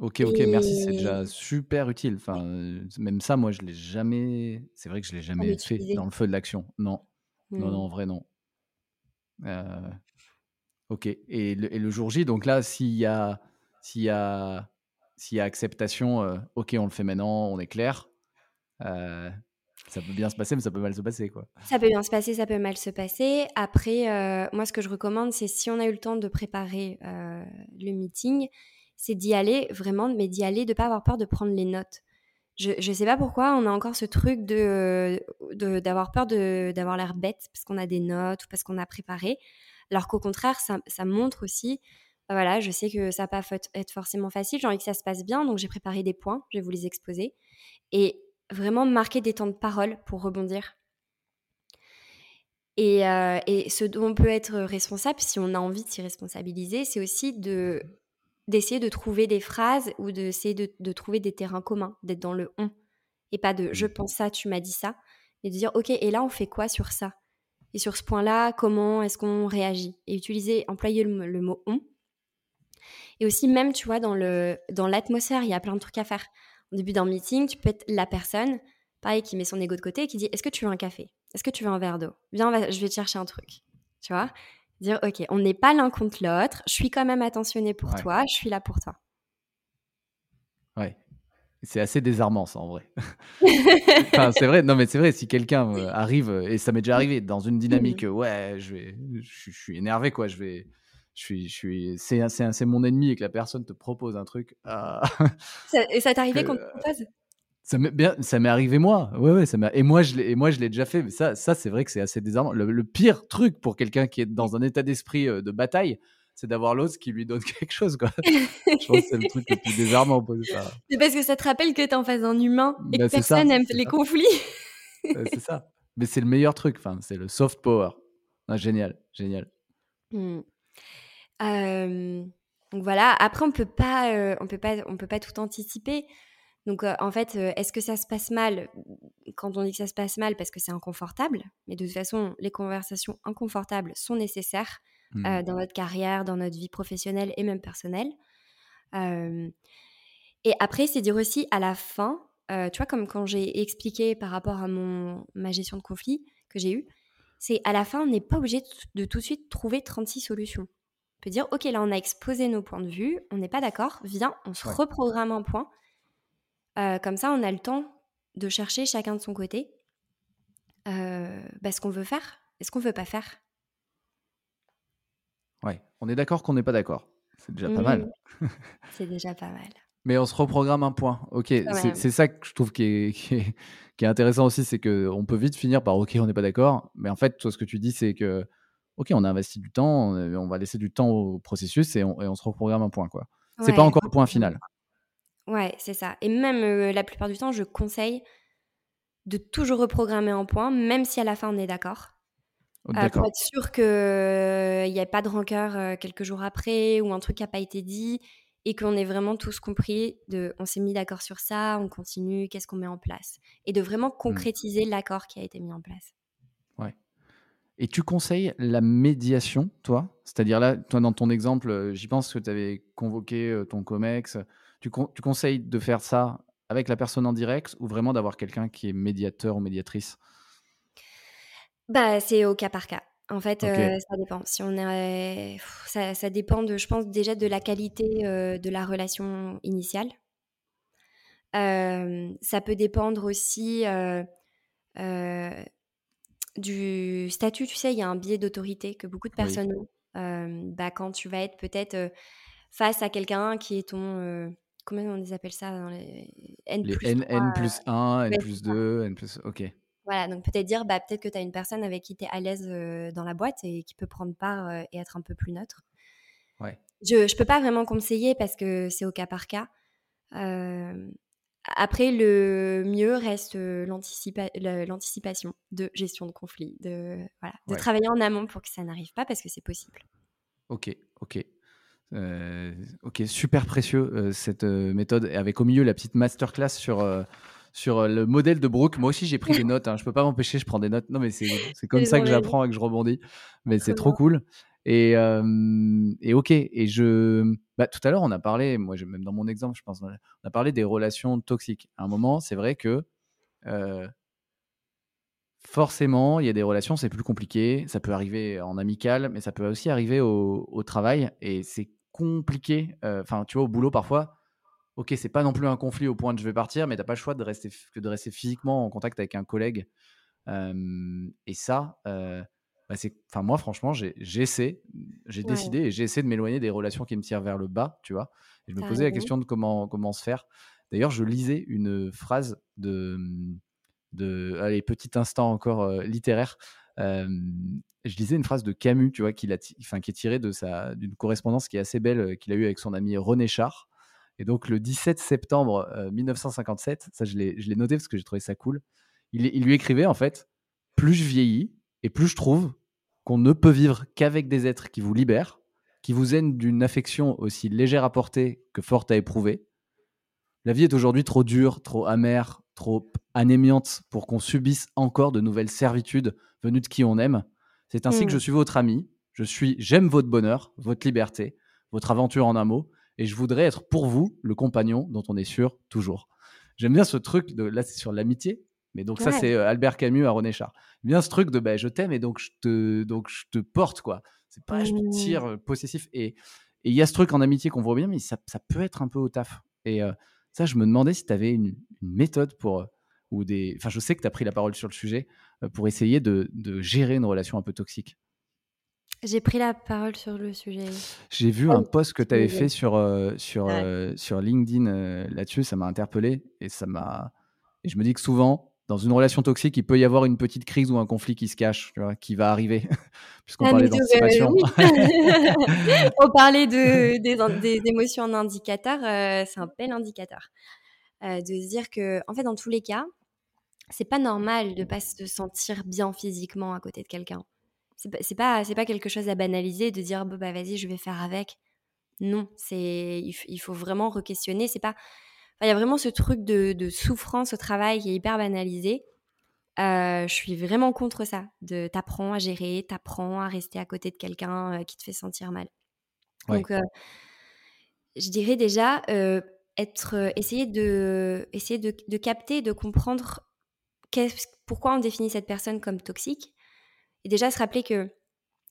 Ok, ok, merci, c'est déjà super utile. Enfin, même ça, moi, je l'ai jamais. C'est vrai que je l'ai jamais fait dans le feu de l'action. Non, non, non, en mmh. vrai, non. Ok. Et le, jour J, donc là, s'il y a, s'il y a, s'il y a acceptation, ok, on le fait maintenant, on est clair. Ça peut bien se passer, mais ça peut mal se passer, quoi. Ça peut bien se passer, ça peut mal se passer. Après, euh, moi, ce que je recommande, c'est si on a eu le temps de préparer euh, le meeting, c'est d'y aller vraiment, mais d'y aller, de pas avoir peur de prendre les notes. Je ne sais pas pourquoi on a encore ce truc de d'avoir peur d'avoir l'air bête parce qu'on a des notes ou parce qu'on a préparé, alors qu'au contraire, ça, montre aussi. Bah voilà, je sais que ça va pas être forcément facile. J'ai envie que ça se passe bien, donc j'ai préparé des points. Je vais vous les exposer. Et vraiment marquer des temps de parole pour rebondir. Et, euh, et, ce dont on peut être responsable, si on a envie de s'y responsabiliser, c'est aussi de d'essayer de trouver des phrases ou d'essayer de, de, trouver des terrains communs, d'être dans le on. Et pas de je mmh. pense ça, tu m'as dit ça. Et de dire, ok, et là, on fait quoi sur ça? Et sur ce point-là, comment est-ce qu'on réagit? Et utiliser, employer le, le, mot on. Et aussi, même, tu vois, dans l'atmosphère, dans il y a plein de trucs à faire au début d'un meeting, tu peux être la personne, pareil, qui met son ego de côté et qui dit Est-ce que tu veux un café? Est-ce que tu veux un verre d'eau? Viens, je vais te chercher un truc. Tu vois? Dire, ok, on n'est pas l'un contre l'autre, je suis quand même attentionné pour toi, je suis là pour toi. Ouais. C'est assez désarmant, ça, en vrai. c'est vrai, non, mais c'est vrai, si quelqu'un euh, arrive, et ça m'est déjà arrivé, dans une dynamique, ouais, je, vais, je, suis énervé, quoi, je vais. Je suis, je suis, c'est, c'est, mon ennemi et que la personne te propose un truc. Ah, et ça t'est arrivé qu'on te propose ça m'est, bien, ça m'est arrivé moi. Ouais, ouais, ça et moi je l'ai, et moi je l'ai déjà fait. Mais ça, ça c'est vrai que c'est assez désarmant. Le, pire truc pour quelqu'un qui est dans un état d'esprit de bataille, c'est d'avoir l'autre qui lui donne quelque chose. Quoi. je pense que c'est le truc le plus désarmant. C'est parce que ça te rappelle que tu es en face d'un humain et bah, que personne n'aime les conflits. c'est ça. Mais c'est le meilleur truc. Enfin, c'est le soft power. Ah, génial, génial. Donc voilà. Après, on peut pas, euh, on peut pas, on peut pas tout anticiper. Donc euh, en fait, euh, est-ce que ça se passe mal? Quand on dit que ça se passe mal, parce que c'est inconfortable. Mais de toute façon, les conversations inconfortables sont nécessaires Mmh. Dans notre carrière, dans notre vie professionnelle et même personnelle. et après, c'est dire aussi à la fin, tu vois, comme quand j'ai expliqué par rapport à mon, ma gestion de conflit que j'ai eue, c'est à la fin, on n'est pas obligé de, tout de suite trouver 36 solutions. On peut dire, OK, là, on a exposé nos points de vue, on n'est pas d'accord, viens, on se reprogramme un point. Euh, comme ça, on a le temps de chercher chacun de son côté bah, ce qu'on veut faire et ce qu'on veut pas faire. Ouais, on est d'accord qu'on n'est pas d'accord. C'est déjà pas mal. Mmh. c'est déjà pas mal. Mais on se reprogramme un point. Ok, c'est ça que je trouve qui est, qui est, intéressant aussi, c'est qu'on peut vite finir par ok, on n'est pas d'accord. Mais en fait, toi, ce que tu dis, c'est que ok, on a investi du temps, on va laisser du temps au processus et on, se reprogramme un point. quoi. C'est pas encore le point final. Ouais, c'est ça. Et même euh, la plupart du temps, je conseille de toujours reprogrammer un point, même si à la fin on est d'accord. Euh, pour être sûr qu'il n'y ait pas de rancœur euh, quelques jours après ou un truc qui n'a pas été dit et qu'on ait vraiment tous compris de on s'est mis d'accord sur ça, on continue, qu'est-ce qu'on met en place et de vraiment mmh. concrétiser l'accord qui a été mis en place. Et tu conseilles la médiation, toi? C'est-à-dire là, toi dans ton exemple, euh, j'y pense que tu avais convoqué ton COMEX. Tu, tu conseilles de faire ça avec la personne en direct ou vraiment d'avoir quelqu'un qui est médiateur ou médiatrice? Bah, c'est au cas par cas. En fait, euh, ça dépend. Si on est, ça, ça dépend de, je pense déjà de la qualité euh, de la relation initiale. ça peut dépendre aussi euh, du statut. Tu sais, il y a un biais d'autorité que beaucoup de personnes ont. bah, quand tu vas être peut-être face à quelqu'un qui est ton comment on appelle ça dans les N plus N, N plus 1, N plus 2, N plus. Ok. Voilà, donc peut-être dire, bah, peut-être que tu as une personne avec qui tu es à l'aise dans la boîte et qui peut prendre part et être un peu plus neutre. Ouais. Je ne peux pas vraiment conseiller parce que c'est au cas par cas. Après, le mieux reste l'anticipation de gestion de conflit, de, voilà, de travailler en amont pour que ça n'arrive pas parce que c'est possible. Ok, ok. ok, super précieux cette méthode, avec au milieu la petite masterclass sur sur euh, le modèle de Brooke. Moi aussi, j'ai pris des notes. Hein. Je peux pas m'empêcher, je prends des notes. Non, mais c'est comme ça que j'apprends et que je rebondis. Mais c'est trop cool. Et, ok. Et je, bah, tout à l'heure, on a parlé, moi, même dans mon exemple, je pense, on a parlé des relations toxiques. À un moment, c'est vrai que forcément, il y a des relations, c'est plus compliqué. Ça peut arriver en amical, mais ça peut aussi arriver au, travail. Et c'est compliqué. Enfin, tu vois, au boulot, parfois, ok, c'est pas non plus un conflit au point de je vais partir, mais t'as pas le choix de rester, que de rester physiquement en contact avec un collègue. et ça, bah, c'est, enfin moi franchement, j'ai, essayé, j'ai décidé et j'ai essayé de m'éloigner des relations qui me tirent vers le bas, tu vois. Et je me posais la question de comment comment se faire. D'ailleurs, je lisais une phrase de de allez petit instant encore euh, littéraire. je lisais une phrase de Camus, tu vois, qui, enfin, qui est tirée de sa d'une correspondance qui est assez belle euh, qu'il a eue avec son ami René Char. Et donc, le 17 septembre 1957, euh, ça, je l'ai noté parce que j'ai trouvé ça cool. Il, il, lui écrivait, en fait, plus je vieillis et plus je trouve qu'on ne peut vivre qu'avec des êtres qui vous libèrent, qui vous aiment d'une affection aussi légère à porter que forte à éprouver. La vie est aujourd'hui trop dure, trop amère, trop anémiante pour qu'on subisse encore de nouvelles servitudes venues de qui on aime. C'est ainsi que je mmh. suis votre ami. Je suis, j'aime votre bonheur, votre liberté, votre aventure en un mot et je voudrais être pour vous le compagnon dont on est sûr toujours. J'aime bien ce truc de là c'est sur l'amitié, mais donc ça c'est euh, Albert Camus à René Char. Bien ce truc de ben je t'aime et donc je te donc je te porte quoi. C'est pas je Mmh. tire possessif. Et il y a ce truc en amitié qu'on voit bien, mais ça, ça peut être un peu au taf. Et ça, je me demandais si tu avais une, une, méthode pour. ou des... Enfin, je sais que tu as pris la parole sur le sujet pour essayer de, de gérer une relation un peu toxique. J'ai pris la parole sur le sujet. J'ai vu un post que tu avais fait sur, sur, sur LinkedIn là-dessus, ça m'a interpellé et ça m'a. Et je me dis que souvent, dans une relation toxique, il peut y avoir une petite crise ou un conflit qui se cache, tu vois, qui va arriver, puisqu'on Ah, parlait d'anticipation. oui. On parlait de, des, des émotions en indicateur, euh, c'est un bel indicateur. Euh, de se dire que, en fait, dans tous les cas, c'est pas normal de pas se sentir bien physiquement à côté de quelqu'un. C'est pas, c'est pas, quelque chose à banaliser de dire, bah vas-y, je vais faire avec. Non, c'est, il, il faut vraiment re-questionner. C'est pas, il y a vraiment ce truc de, de souffrance au travail qui est hyper banalisé. Euh, je suis vraiment contre ça. De t'apprends à gérer, t'apprends à rester à côté de quelqu'un euh, qui te fait sentir mal. Ouais. Donc, euh, je dirais déjà euh, être, essayer de, essayer de, de capter, de comprendre pourquoi on définit cette personne comme toxique. Et déjà se rappeler que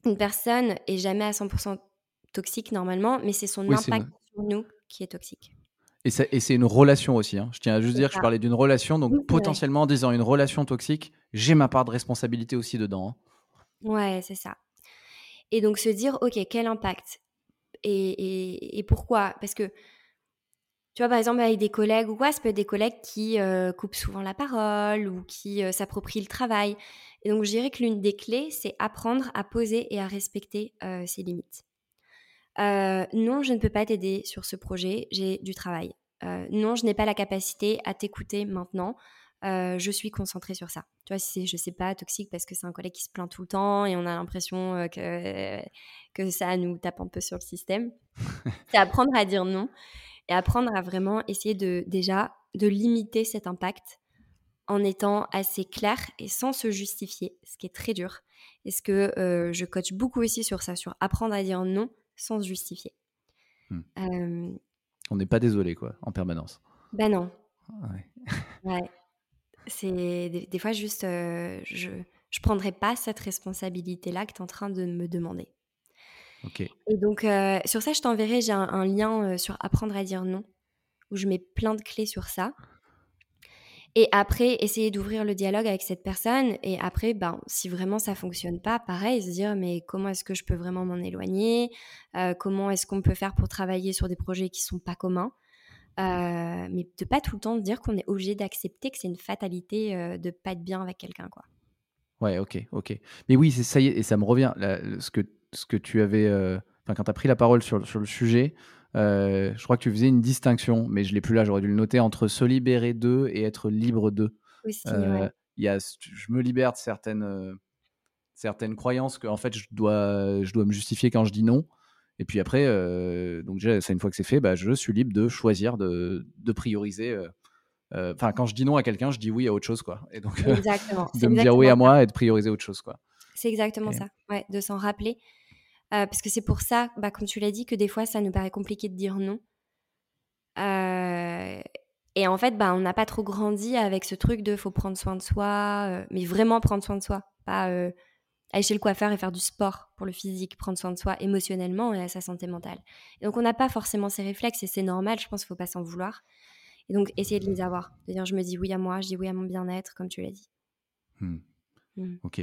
une personne est jamais à 100% toxique normalement, mais c'est son Oui, impact sur nous qui est toxique. Et, c'est une relation aussi. hein. Je tiens à juste dire que je parlais d'une relation, donc Oui, potentiellement en disant une relation toxique, j'ai ma part de responsabilité aussi dedans. hein. Ouais, c'est ça. Et donc se dire, ok, quel impact? Et, et, et pourquoi? Parce que, tu vois, par exemple, avec des collègues ou quoi, ça peut être des collègues qui euh, coupent souvent la parole ou qui euh, s'approprient le travail. Et donc, je dirais que l'une des clés, c'est apprendre à poser et à respecter euh, ses limites. Euh, non, je ne peux pas t'aider sur ce projet, j'ai du travail. Euh, non, je n'ai pas la capacité à t'écouter maintenant. Euh, je suis concentrée sur ça. Tu vois, si c'est, je sais pas, toxique parce que c'est un collègue qui se plaint tout le temps et on a l'impression que, que ça nous tape un peu sur le système. c'est apprendre à dire non et apprendre à vraiment essayer de, déjà, de limiter cet impact en étant assez clair et sans se justifier, ce qui est très dur. Et ce que euh, je coach beaucoup aussi sur ça, sur apprendre à dire non sans se justifier. Hmm. Euh, On n'est pas désolé, quoi, en permanence. ben non. Ouais. Ouais. C'est des, des fois juste, euh, je je prendrai pas cette responsabilité-là que tu es en train de me demander. Ok. Et donc, euh, sur ça, je t'enverrai, j'ai un, un lien sur apprendre à dire non, où je mets plein de clés sur ça. Et après, essayer d'ouvrir le dialogue avec cette personne. Et après, ben, si vraiment ça fonctionne pas, pareil, se dire, mais comment est-ce que je peux vraiment m'en éloigner? Euh, Comment est-ce qu'on peut faire pour travailler sur des projets qui sont pas communs? Euh, mais de pas tout le temps dire qu'on est obligé d'accepter que c'est une fatalité euh, de pas être bien avec quelqu'un, quoi. Ouais, ok, ok. Mais oui, c'est ça y est, et ça me revient. ce, que, ce que tu avais. euh, Enfin, quand tu as pris la parole sur, sur le sujet, euh, je crois que tu faisais une distinction, mais je l'ai plus là, j'aurais dû le noter, entre se libérer d'eux et être libre d'eux. Aussi, Euh, ouais. il y a, je me libère de certaines, euh, certaines croyances que en fait je dois, je dois me justifier quand je dis non. Et puis après, donc déjà, ça, une fois que c'est fait, bah, je suis libre de choisir, de, de prioriser. Enfin, quand je dis non à quelqu'un, je dis oui à autre chose, quoi. Et donc, Exactement. de me dire oui à moi et de prioriser autre chose, quoi. C'est exactement Et- ça, ouais, de s'en rappeler. Euh, parce que c'est pour ça, bah, comme tu l'as dit, que des fois, ça nous paraît compliqué de dire non. Euh, et en fait, bah, on n'a pas trop grandi avec ce truc de faut prendre soin de soi, euh, mais vraiment prendre soin de soi. Pas aller chez le coiffeur et faire du sport pour le physique, prendre soin de soi émotionnellement et à sa santé mentale. Et donc, on n'a pas forcément ces réflexes et c'est normal, je pense qu'il ne faut pas s'en vouloir. Et donc, essayer de les avoir. De dire, je me dis oui à moi, je dis oui à mon bien-être, comme tu l'as dit. Hmm. Hmm. Ok.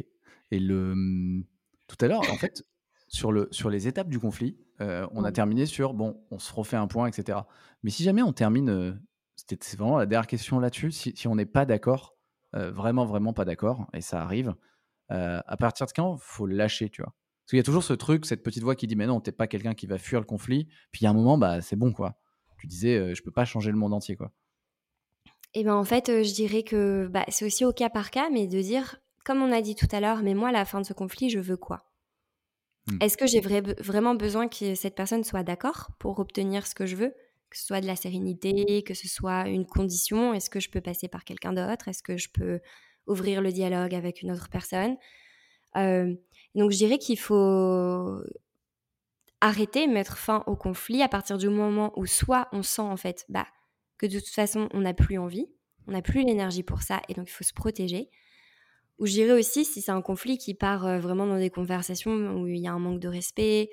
Et le hum, tout à l'heure, en fait, sur le sur les étapes du conflit, euh, on a terminé sur bon, on se refait un point, etc. Mais si jamais on termine, euh, c'était c'est vraiment la dernière question là-dessus. Si, si on n'est pas d'accord, euh, vraiment vraiment pas d'accord, et ça arrive, euh, à partir de quand faut lâcher, tu vois? Parce qu'il y a toujours ce truc, cette petite voix qui dit mais non, t'es pas quelqu'un qui va fuir le conflit. Puis il y a un moment, bah c'est bon quoi. Tu disais, je peux pas changer le monde entier quoi. Et ben en fait, je dirais que bah, c'est aussi au cas par cas, mais de dire, comme on a dit tout à l'heure, mais moi, à la fin de ce conflit, je veux quoi? Hmm. Est-ce que j'ai vrai- vraiment besoin que cette personne soit d'accord pour obtenir ce que je veux? Que ce soit de la sérénité, que ce soit une condition? Est-ce que je peux passer par quelqu'un d'autre? Est-ce que je peux ouvrir le dialogue avec une autre personne? Euh, Donc je dirais qu'il faut arrêter, mettre fin au conflit à partir du moment où soit on sent en fait bah, que de toute façon on n'a plus envie, on n'a plus l'énergie pour ça et donc il faut se protéger, Ou je dirais aussi si c'est un conflit qui part vraiment dans des conversations où il y a un manque de respect.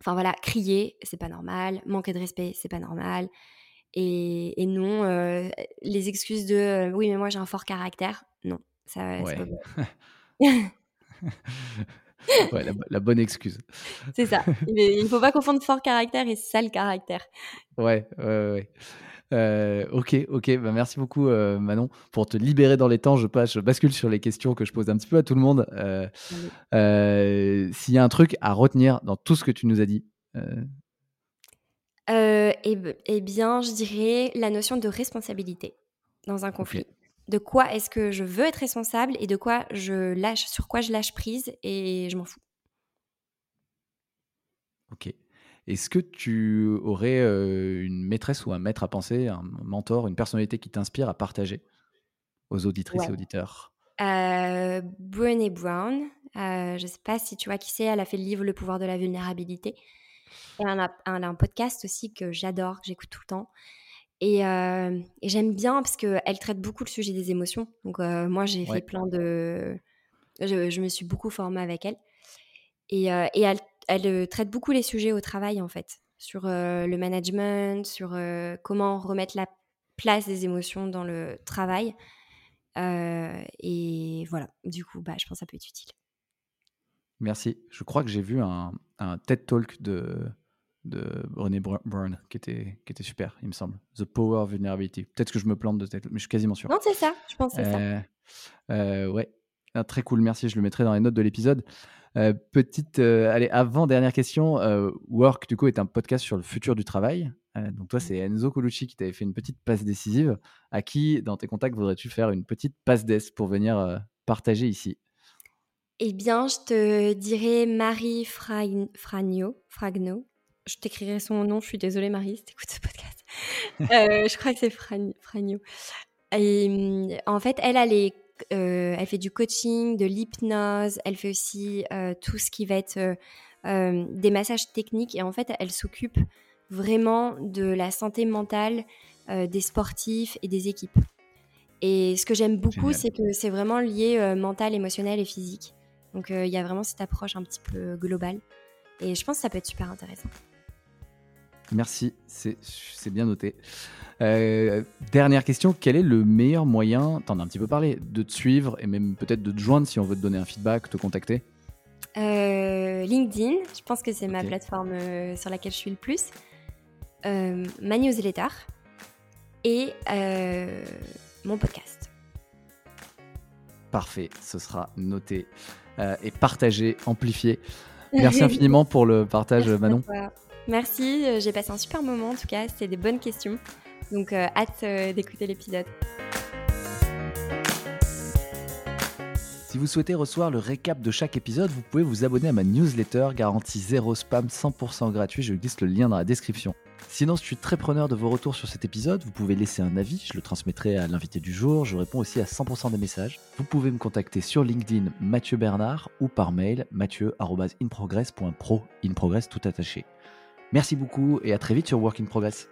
Enfin voilà, crier, c'est pas normal. Manquer de respect, c'est pas normal. Et, non, les excuses de oui, mais moi j'ai un fort caractère. Non, ça, ouais. ouais, la, bonne excuse. C'est ça. Il ne faut pas confondre fort caractère et sale caractère. Ouais, ouais, ouais. Euh, ok, ok. Bah, merci beaucoup, euh, Manon, pour te libérer dans les temps. Je, passe, je bascule sur les questions que je pose un petit peu à tout le monde. Euh, s'il y a un truc à retenir dans tout ce que tu nous as dit. Eh, eh, bien, je dirais la notion de responsabilité dans un conflit. De quoi est-ce que je veux être responsable et de quoi je lâche, sur quoi je lâche prise et je m'en fous. Ok. Est-ce que tu aurais une maîtresse ou un maître à penser, un mentor, une personnalité qui t'inspire à partager aux auditrices et auditeurs? Euh, Brené Brown, je ne sais pas si tu vois qui c'est, elle a fait le livre Le pouvoir de la vulnérabilité. Et elle a, un podcast aussi que j'adore, que j'écoute tout le temps. Et, j'aime bien parce qu'elle traite beaucoup le sujet des émotions. Donc moi, j'ai fait plein de... Je, me suis beaucoup formée avec elle. Et, et elle elle euh, traite beaucoup les sujets au travail, en fait, sur euh, le management, sur euh, comment remettre la place des émotions dans le travail. et voilà, du coup, bah, je pense que ça peut être utile. Merci. Je crois que j'ai vu un, TED Talk de, de René Brown qui était, qui était super, il me semble. The Power of Vulnerability. Peut-être que je me plante de tête, mais je suis quasiment sûr. Non, c'est ça, je pense que c'est ça. ouais, ah, très cool, merci. Je le mettrai dans les notes de l'épisode. Euh, petite, euh, allez, avant dernière question. Euh, Work, du coup, est un podcast sur le futur du travail. donc toi, c'est Enzo Colucci qui t'avait fait une petite passe décisive. À qui, dans tes contacts, voudrais-tu faire une petite passe d'ess pour venir partager ici? Eh bien, je te dirais Marie Fragno. Fragno. Je t'écrirai son nom. Je suis désolée, Marie, si t'écoutes ce podcast. je crois que c'est Fragno. Et, hum, en fait, elle a les euh, elle fait du coaching, de l'hypnose, elle fait aussi euh, tout ce qui va être euh, des massages techniques et en fait elle s'occupe vraiment de la santé mentale des sportifs et des équipes. Et ce que j'aime beaucoup, c'est que c'est vraiment lié mental, émotionnel et physique. Donc il y a vraiment cette approche un petit peu globale. Et je pense que ça peut être super intéressant. Merci, c'est bien noté. Euh, dernière question, quel est le meilleur moyen, t'en as un petit peu parlé, de te suivre et même peut-être de te joindre si on veut te donner un feedback, te contacter? Euh, LinkedIn, je pense que c'est ma plateforme euh, sur laquelle je suis le plus. ma newsletter et mon podcast. Parfait, ce sera noté et partagé, amplifié. Merci infiniment pour le partage, Manon. Merci, j'ai passé un super moment en tout cas, c'était des bonnes questions. Donc euh, hâte euh, d'écouter l'épisode. Si vous souhaitez recevoir le récap de chaque épisode, vous pouvez vous abonner à ma newsletter garantie zéro spam 100% gratuit. Je glisse le lien dans la description. Sinon, je suis très preneur de vos retours sur cet épisode. Vous pouvez laisser un avis, je le transmettrai à l'invité du jour. Je réponds aussi à 100% des messages. Vous pouvez me contacter sur LinkedIn Mathieu Bernard ou par mail mathieu.inprogress.pro. In progress tout attaché. Merci beaucoup et à très vite sur Work in Progress.